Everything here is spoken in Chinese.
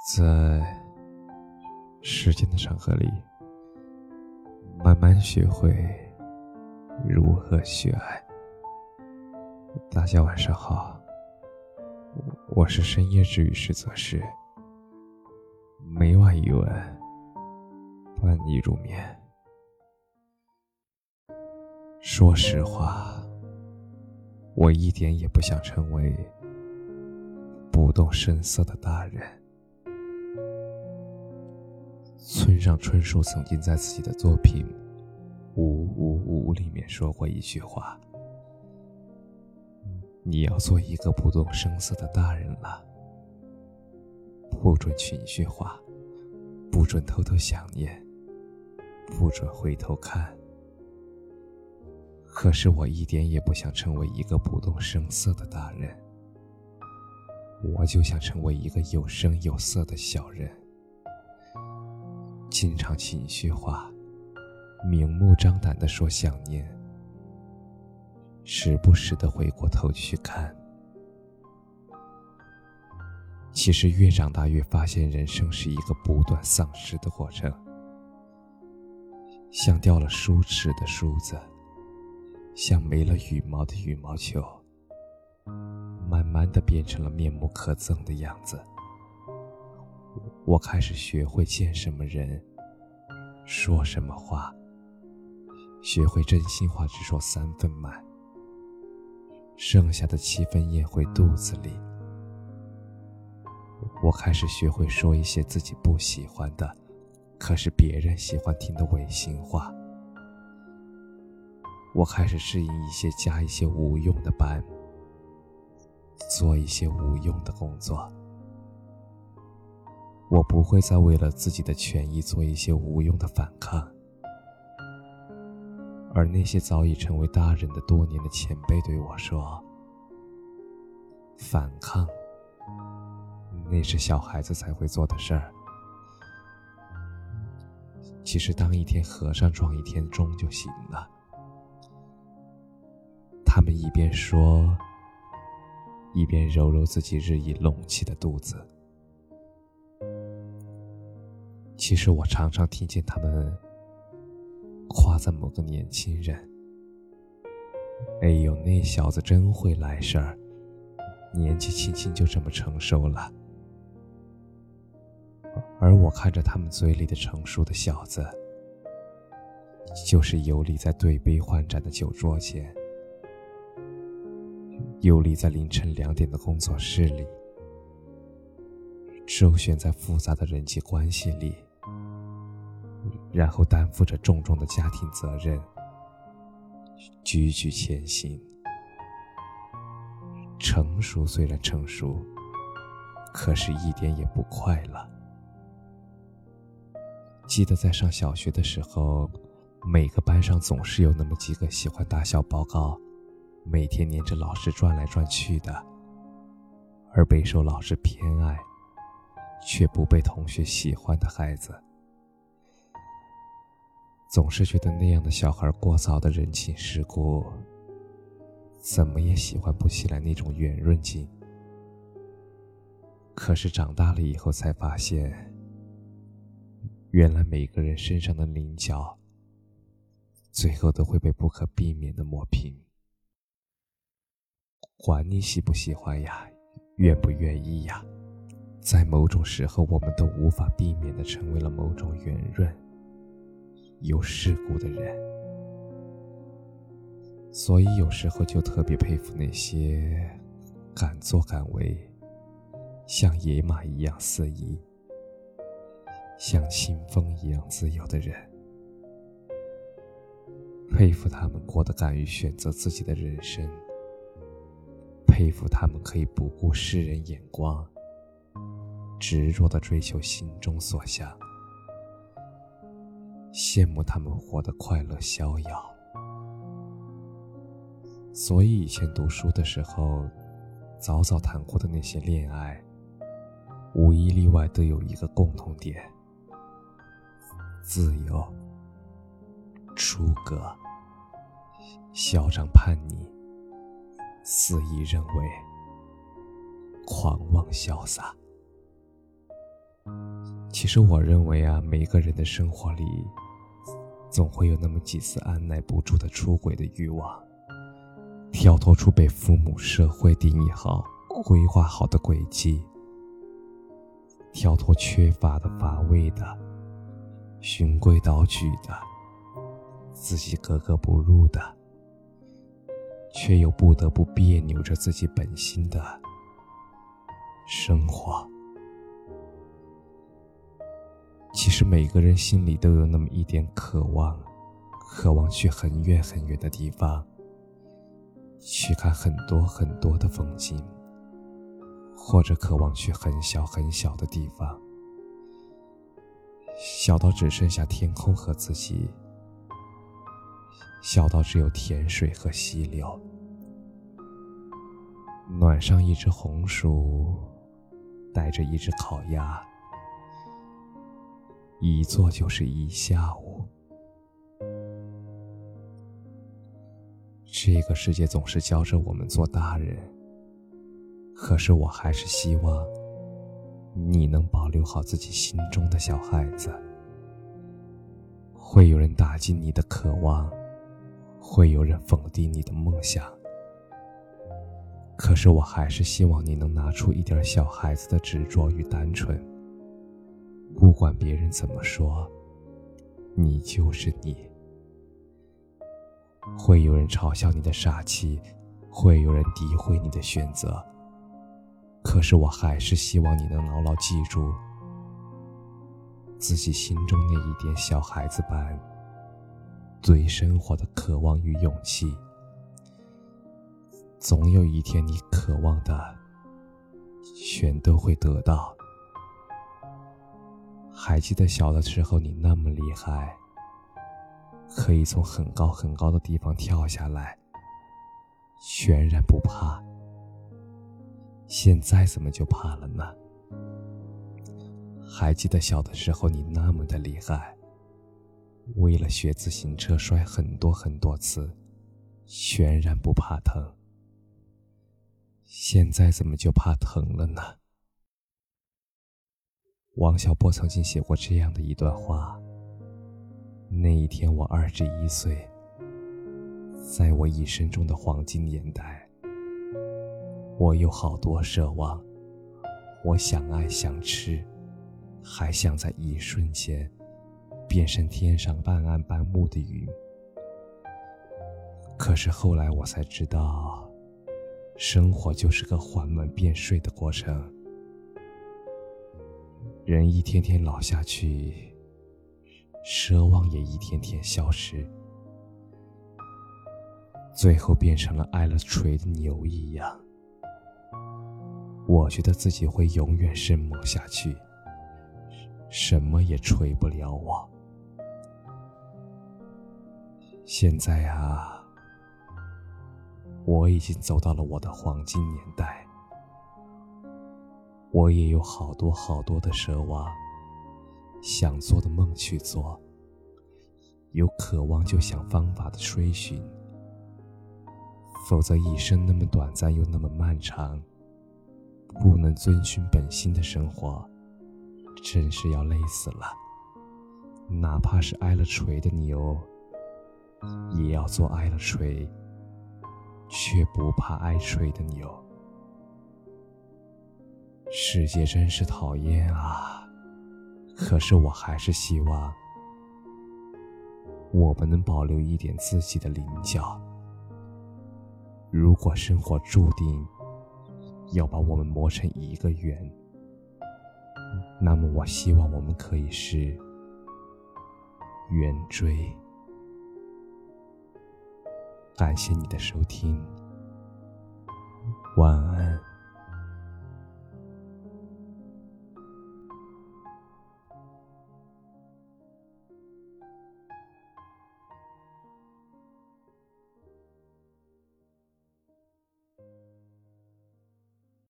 在时间的长河里，慢慢学会如何去爱。大家晚上好，我是深夜治愈师泽师，每晚一文伴你入眠。说实话，我一点也不想成为不动声色的大人。村上春树曾经在自己的作品《五五五》里面说过一句话：“你要做一个不动声色的大人了，不准情绪化，不准偷偷想念，不准回头看。”可是我一点也不想成为一个不动声色的大人，我就想成为一个有声有色的小人。经常情绪化，明目张胆的说想念，时不时的回过头去看。其实越长大越发现，人生是一个不断丧失的过程，像掉了梳齿的梳子，像没了羽毛的羽毛球，慢慢的变成了面目可憎的样子。我开始学会见什么人，说什么话。学会真心话只说三分满，剩下的七分咽回肚子里。我开始学会说一些自己不喜欢的，可是别人喜欢听的违心话。我开始适应一些加一些无用的班，做一些无用的工作。我不会再为了自己的权益做一些无用的反抗，而那些早已成为大人的多年的前辈对我说：“反抗，那是小孩子才会做的事儿。其实当一天和尚撞一天钟就行了。”他们一边说，一边揉揉自己日益隆起的肚子。其实我常常听见他们夸赞某个年轻人：“哎呦，那小子真会来事儿，年纪轻轻就这么成熟了。”而我看着他们嘴里的成熟的小子，就是游离在对杯换盏的酒桌前，游离在凌晨两点的工作室里，周旋在复杂的人际关系里。然后担负着重重的家庭责任，踽踽前行。成熟虽然成熟，可是一点也不快乐。记得在上小学的时候，每个班上总是有那么几个喜欢打小报告，每天黏着老师转来转去的，而备受老师偏爱，却不被同学喜欢的孩子。总是觉得那样的小孩过早的人情世故，怎么也喜欢不起来那种圆润劲。可是长大了以后才发现，原来每个人身上的棱角，最后都会被不可避免的磨平。管你喜不喜欢呀，愿不愿意呀，在某种时候，我们都无法避免的成为了某种圆润。有世故的人，所以有时候就特别佩服那些敢作敢为、像野马一样肆意、像清风一样自由的人。佩服他们过得敢于选择自己的人生，佩服他们可以不顾世人眼光，执着的追求心中所想。羡慕他们活得快乐逍遥，所以以前读书的时候，早早谈过的那些恋爱，无一例外都有一个共同点：自由、出格、嚣张叛逆、肆意认为、狂妄潇洒。其实我认为啊，每个人的生活里，总会有那么几次按耐不住的出轨的欲望，跳脱出被父母、社会定义好、规划好的轨迹，跳脱缺乏的、乏味的、循规蹈矩的、自己格格不入的，却又不得不别扭着自己本心的生活。其实每个人心里都有那么一点渴望，渴望去很远很远的地方，去看很多很多的风景，或者渴望去很小很小的地方，小到只剩下天空和自己，小到只有甜水和溪流，暖上一只红薯，带着一只烤鸭。一坐就是一下午。这个世界总是教着我们做大人，可是我还是希望你能保留好自己心中的小孩子。会有人打击你的渴望，会有人否定你的梦想，可是我还是希望你能拿出一点小孩子的执着与单纯。不管别人怎么说，你就是你。会有人嘲笑你的傻气，会有人诋毁你的选择。可是我还是希望你能牢牢记住，自己心中那一点小孩子般对生活的渴望与勇气。总有一天，你渴望的全都会得到。还记得小的时候，你那么厉害，可以从很高很高的地方跳下来，全然不怕。现在怎么就怕了呢？还记得小的时候，你那么的厉害，为了学自行车摔很多很多次，全然不怕疼。现在怎么就怕疼了呢？王小波曾经写过这样的一段话：那一天我二十一岁，在我一生中的黄金年代，我有好多奢望，我想爱想吃，还想在一瞬间变成天上半暗半暮的云。可是后来我才知道，生活就是个缓慢变睡的过程。人一天天老下去，奢望也一天天消失，最后变成了挨了锤的牛一样。我觉得自己会永远生猛下去，什么也锤不了我。现在啊，我已经走到了我的黄金年代。我也有好多好多的奢望，想做的梦去做，有渴望就想方法的追寻，否则一生那么短暂又那么漫长，不能遵循本心的生活，真是要累死了。哪怕是挨了锤的牛，也要做挨了锤却不怕挨锤的牛。世界真是讨厌啊！可是我还是希望，我们能保留一点自己的棱角。如果生活注定要把我们磨成一个圆，那么我希望我们可以是圆锥。感谢你的收听，晚安。